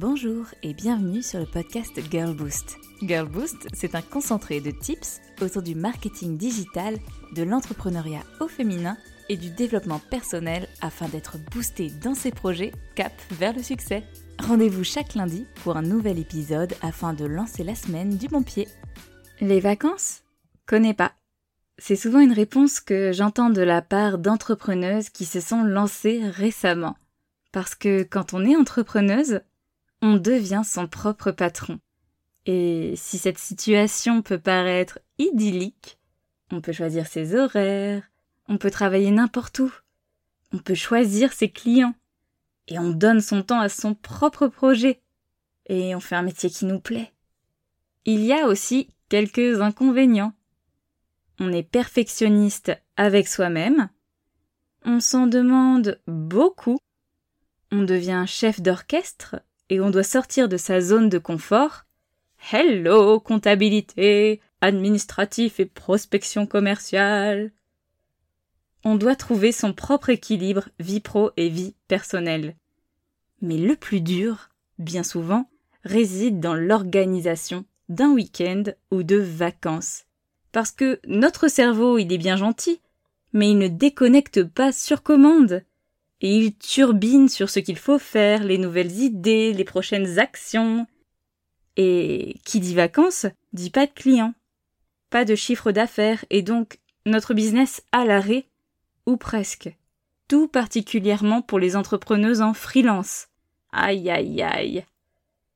Bonjour et bienvenue sur le podcast Girl Boost. Girl Boost, c'est un concentré de tips autour du marketing digital, de l'entrepreneuriat au féminin et du développement personnel afin d'être boosté dans ses projets cap vers le succès. Rendez-vous chaque lundi pour un nouvel épisode afin de lancer la semaine du bon pied. Les vacances? Connais pas. C'est souvent une réponse que j'entends de la part d'entrepreneuses qui se sont lancées récemment. Parce que quand on est entrepreneuse, on devient son propre patron. Et si cette situation peut paraître idyllique, on peut choisir ses horaires, on peut travailler n'importe où, on peut choisir ses clients, et on donne son temps à son propre projet, et on fait un métier qui nous plaît. Il y a aussi quelques inconvénients. On est perfectionniste avec soi-même, on s'en demande beaucoup, on devient chef d'orchestre et on doit sortir de sa zone de confort. Hello, comptabilité, administratif et prospection commerciale. On doit trouver son propre équilibre vie pro et vie personnelle. Mais le plus dur, bien souvent, réside dans l'organisation d'un week-end ou de vacances. Parce que notre cerveau, il est bien gentil, mais il ne déconnecte pas sur commande et il turbine sur ce qu'il faut faire, les nouvelles idées, les prochaines actions. Et qui dit vacances, dit pas de clients, pas de chiffre d'affaires, et donc notre business à l'arrêt, ou presque. Tout particulièrement pour les entrepreneuses en freelance. Aïe aïe aïe.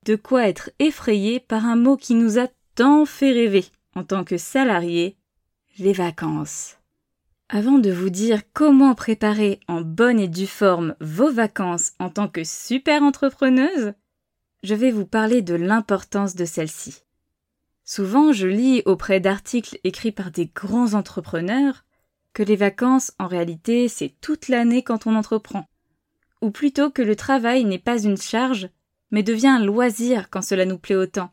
De quoi être effrayé par un mot qui nous a tant fait rêver en tant que salariés, les vacances. Avant de vous dire comment préparer en bonne et due forme vos vacances en tant que super entrepreneuse, je vais vous parler de l'importance de celle-ci. Souvent, je lis auprès d'articles écrits par des grands entrepreneurs que les vacances, en réalité, c'est toute l'année quand on entreprend. Ou plutôt que le travail n'est pas une charge, mais devient un loisir quand cela nous plaît autant.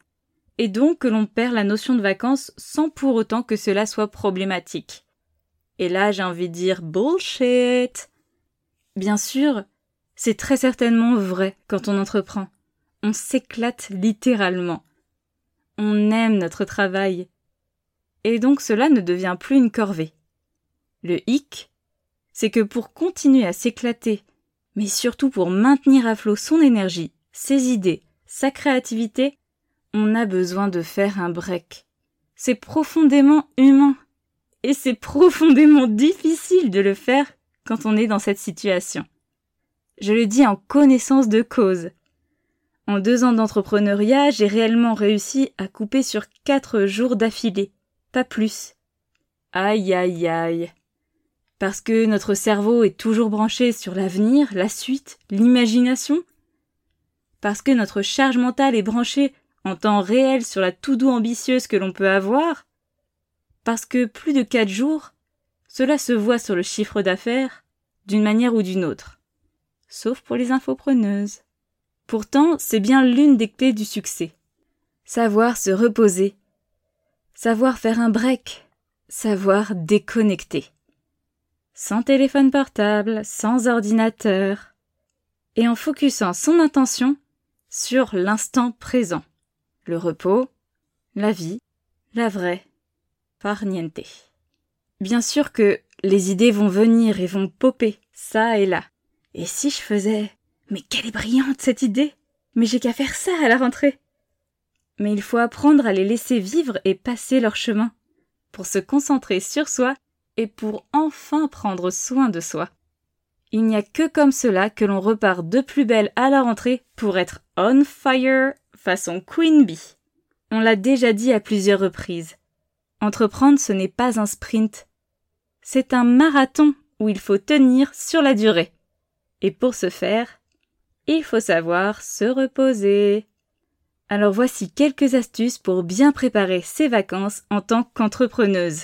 Et donc que l'on perd la notion de vacances sans pour autant que cela soit problématique. Et là, j'ai envie de dire bullshit. Bien sûr, c'est très certainement vrai quand on entreprend. On s'éclate littéralement. On aime notre travail. Et donc cela ne devient plus une corvée. Le hic, c'est que pour continuer à s'éclater, mais surtout pour maintenir à flot son énergie, ses idées, sa créativité, on a besoin de faire un break. C'est profondément humain. Et c'est profondément difficile de le faire quand on est dans cette situation. Je le dis en connaissance de cause. En deux ans d'entrepreneuriat, j'ai réellement réussi à couper sur quatre jours d'affilée, pas plus. Aïe aïe aïe. Parce que notre cerveau est toujours branché sur l'avenir, la suite, l'imagination. Parce que notre charge mentale est branchée en temps réel sur la tout doux ambitieuse que l'on peut avoir parce que plus de quatre jours, cela se voit sur le chiffre d'affaires d'une manière ou d'une autre. Sauf pour les infopreneuses. Pourtant, c'est bien l'une des clés du succès. Savoir se reposer. Savoir faire un break. Savoir déconnecter. Sans téléphone portable, sans ordinateur. Et en focusant son intention sur l'instant présent. Le repos, la vie, la vraie Bien sûr que les idées vont venir et vont popper, ça et là. Et si je faisais Mais quelle est brillante cette idée Mais j'ai qu'à faire ça à la rentrée Mais il faut apprendre à les laisser vivre et passer leur chemin, pour se concentrer sur soi et pour enfin prendre soin de soi. Il n'y a que comme cela que l'on repart de plus belle à la rentrée pour être on fire façon Queen Bee. On l'a déjà dit à plusieurs reprises. Entreprendre, ce n'est pas un sprint. C'est un marathon où il faut tenir sur la durée. Et pour ce faire, il faut savoir se reposer. Alors voici quelques astuces pour bien préparer ses vacances en tant qu'entrepreneuse.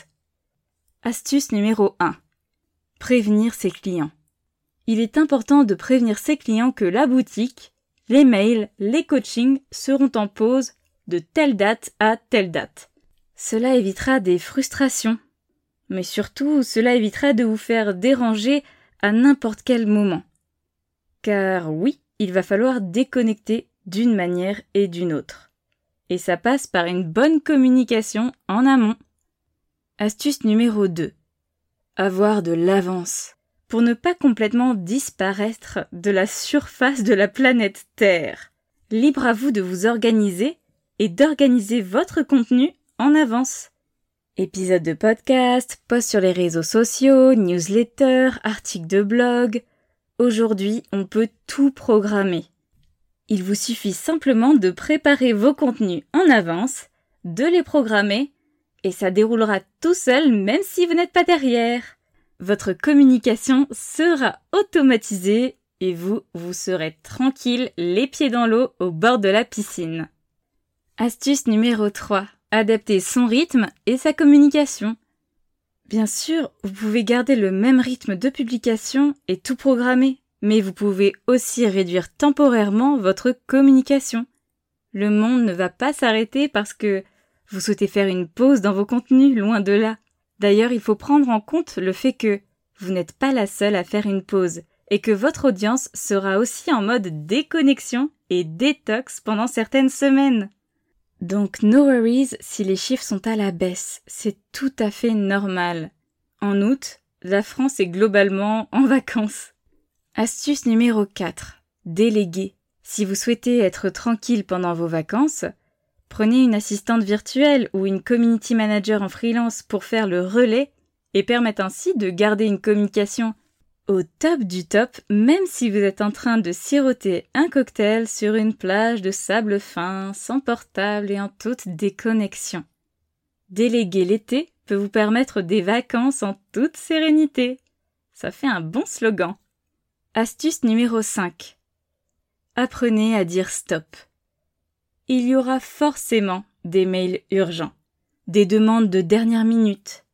Astuce numéro 1. Prévenir ses clients. Il est important de prévenir ses clients que la boutique, les mails, les coachings seront en pause de telle date à telle date. Cela évitera des frustrations, mais surtout cela évitera de vous faire déranger à n'importe quel moment. Car oui, il va falloir déconnecter d'une manière et d'une autre. Et ça passe par une bonne communication en amont. Astuce numéro 2. Avoir de l'avance pour ne pas complètement disparaître de la surface de la planète Terre. Libre à vous de vous organiser et d'organiser votre contenu en avance. Épisodes de podcast, posts sur les réseaux sociaux, newsletters, articles de blog. Aujourd'hui, on peut tout programmer. Il vous suffit simplement de préparer vos contenus en avance, de les programmer, et ça déroulera tout seul même si vous n'êtes pas derrière. Votre communication sera automatisée et vous, vous serez tranquille, les pieds dans l'eau au bord de la piscine. Astuce numéro 3. Adapter son rythme et sa communication. Bien sûr, vous pouvez garder le même rythme de publication et tout programmer, mais vous pouvez aussi réduire temporairement votre communication. Le monde ne va pas s'arrêter parce que vous souhaitez faire une pause dans vos contenus, loin de là. D'ailleurs, il faut prendre en compte le fait que vous n'êtes pas la seule à faire une pause et que votre audience sera aussi en mode déconnexion et détox pendant certaines semaines. Donc no worries si les chiffres sont à la baisse, c'est tout à fait normal. En août, la France est globalement en vacances. Astuce numéro 4. Déléguer. Si vous souhaitez être tranquille pendant vos vacances, prenez une assistante virtuelle ou une community manager en freelance pour faire le relais et permettre ainsi de garder une communication au top du top, même si vous êtes en train de siroter un cocktail sur une plage de sable fin, sans portable et en toute déconnexion. Déléguer l'été peut vous permettre des vacances en toute sérénité. Ça fait un bon slogan. Astuce numéro 5. Apprenez à dire stop. Il y aura forcément des mails urgents, des demandes de dernière minute.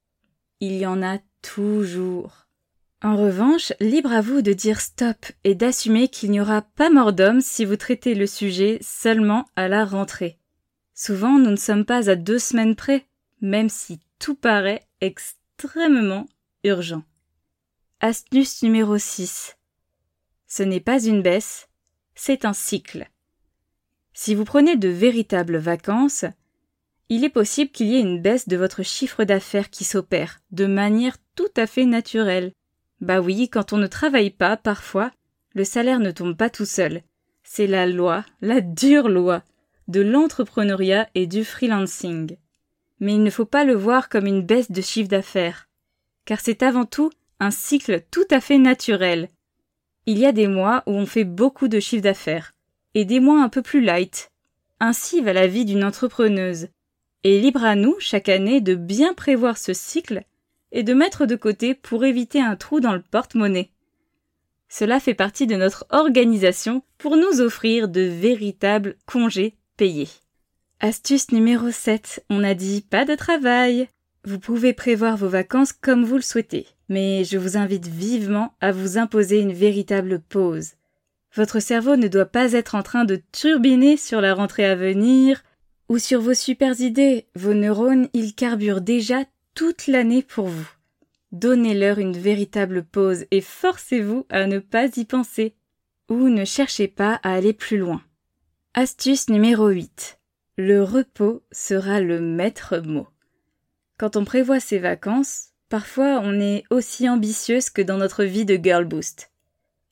Il y en a toujours. En revanche, libre à vous de dire stop et d'assumer qu'il n'y aura pas mort d'homme si vous traitez le sujet seulement à la rentrée. Souvent, nous ne sommes pas à deux semaines près, même si tout paraît extrêmement urgent. Astuce numéro 6. Ce n'est pas une baisse, c'est un cycle. Si vous prenez de véritables vacances, il est possible qu'il y ait une baisse de votre chiffre d'affaires qui s'opère de manière tout à fait naturelle. Bah oui, quand on ne travaille pas, parfois, le salaire ne tombe pas tout seul. C'est la loi, la dure loi, de l'entrepreneuriat et du freelancing. Mais il ne faut pas le voir comme une baisse de chiffre d'affaires, car c'est avant tout un cycle tout à fait naturel. Il y a des mois où on fait beaucoup de chiffre d'affaires, et des mois un peu plus light. Ainsi va la vie d'une entrepreneuse. Et libre à nous, chaque année, de bien prévoir ce cycle et de mettre de côté pour éviter un trou dans le porte-monnaie. Cela fait partie de notre organisation pour nous offrir de véritables congés payés. Astuce numéro 7. On a dit pas de travail. Vous pouvez prévoir vos vacances comme vous le souhaitez, mais je vous invite vivement à vous imposer une véritable pause. Votre cerveau ne doit pas être en train de turbiner sur la rentrée à venir ou sur vos super idées. Vos neurones, ils carburent déjà toute l'année pour vous. Donnez-leur une véritable pause et forcez-vous à ne pas y penser. Ou ne cherchez pas à aller plus loin. Astuce numéro 8. Le repos sera le maître mot. Quand on prévoit ses vacances, parfois on est aussi ambitieuse que dans notre vie de Girl Boost.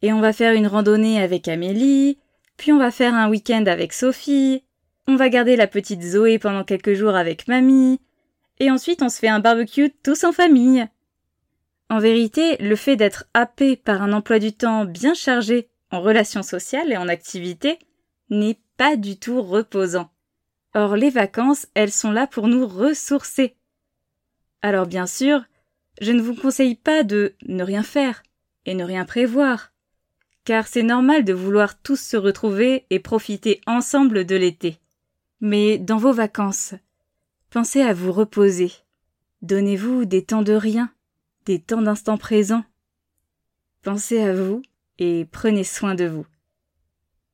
Et on va faire une randonnée avec Amélie, puis on va faire un week-end avec Sophie, on va garder la petite Zoé pendant quelques jours avec mamie, et ensuite on se fait un barbecue tous en famille. En vérité, le fait d'être happé par un emploi du temps bien chargé en relations sociales et en activités n'est pas du tout reposant. Or les vacances, elles sont là pour nous ressourcer. Alors bien sûr, je ne vous conseille pas de ne rien faire et ne rien prévoir, car c'est normal de vouloir tous se retrouver et profiter ensemble de l'été. Mais dans vos vacances, Pensez à vous reposer. Donnez-vous des temps de rien, des temps d'instant présent. Pensez à vous et prenez soin de vous.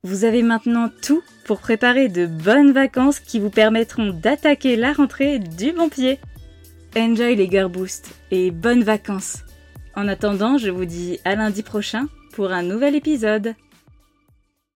Vous avez maintenant tout pour préparer de bonnes vacances qui vous permettront d'attaquer la rentrée du bon pied. Enjoy les Girl Boost et bonnes vacances. En attendant, je vous dis à lundi prochain pour un nouvel épisode.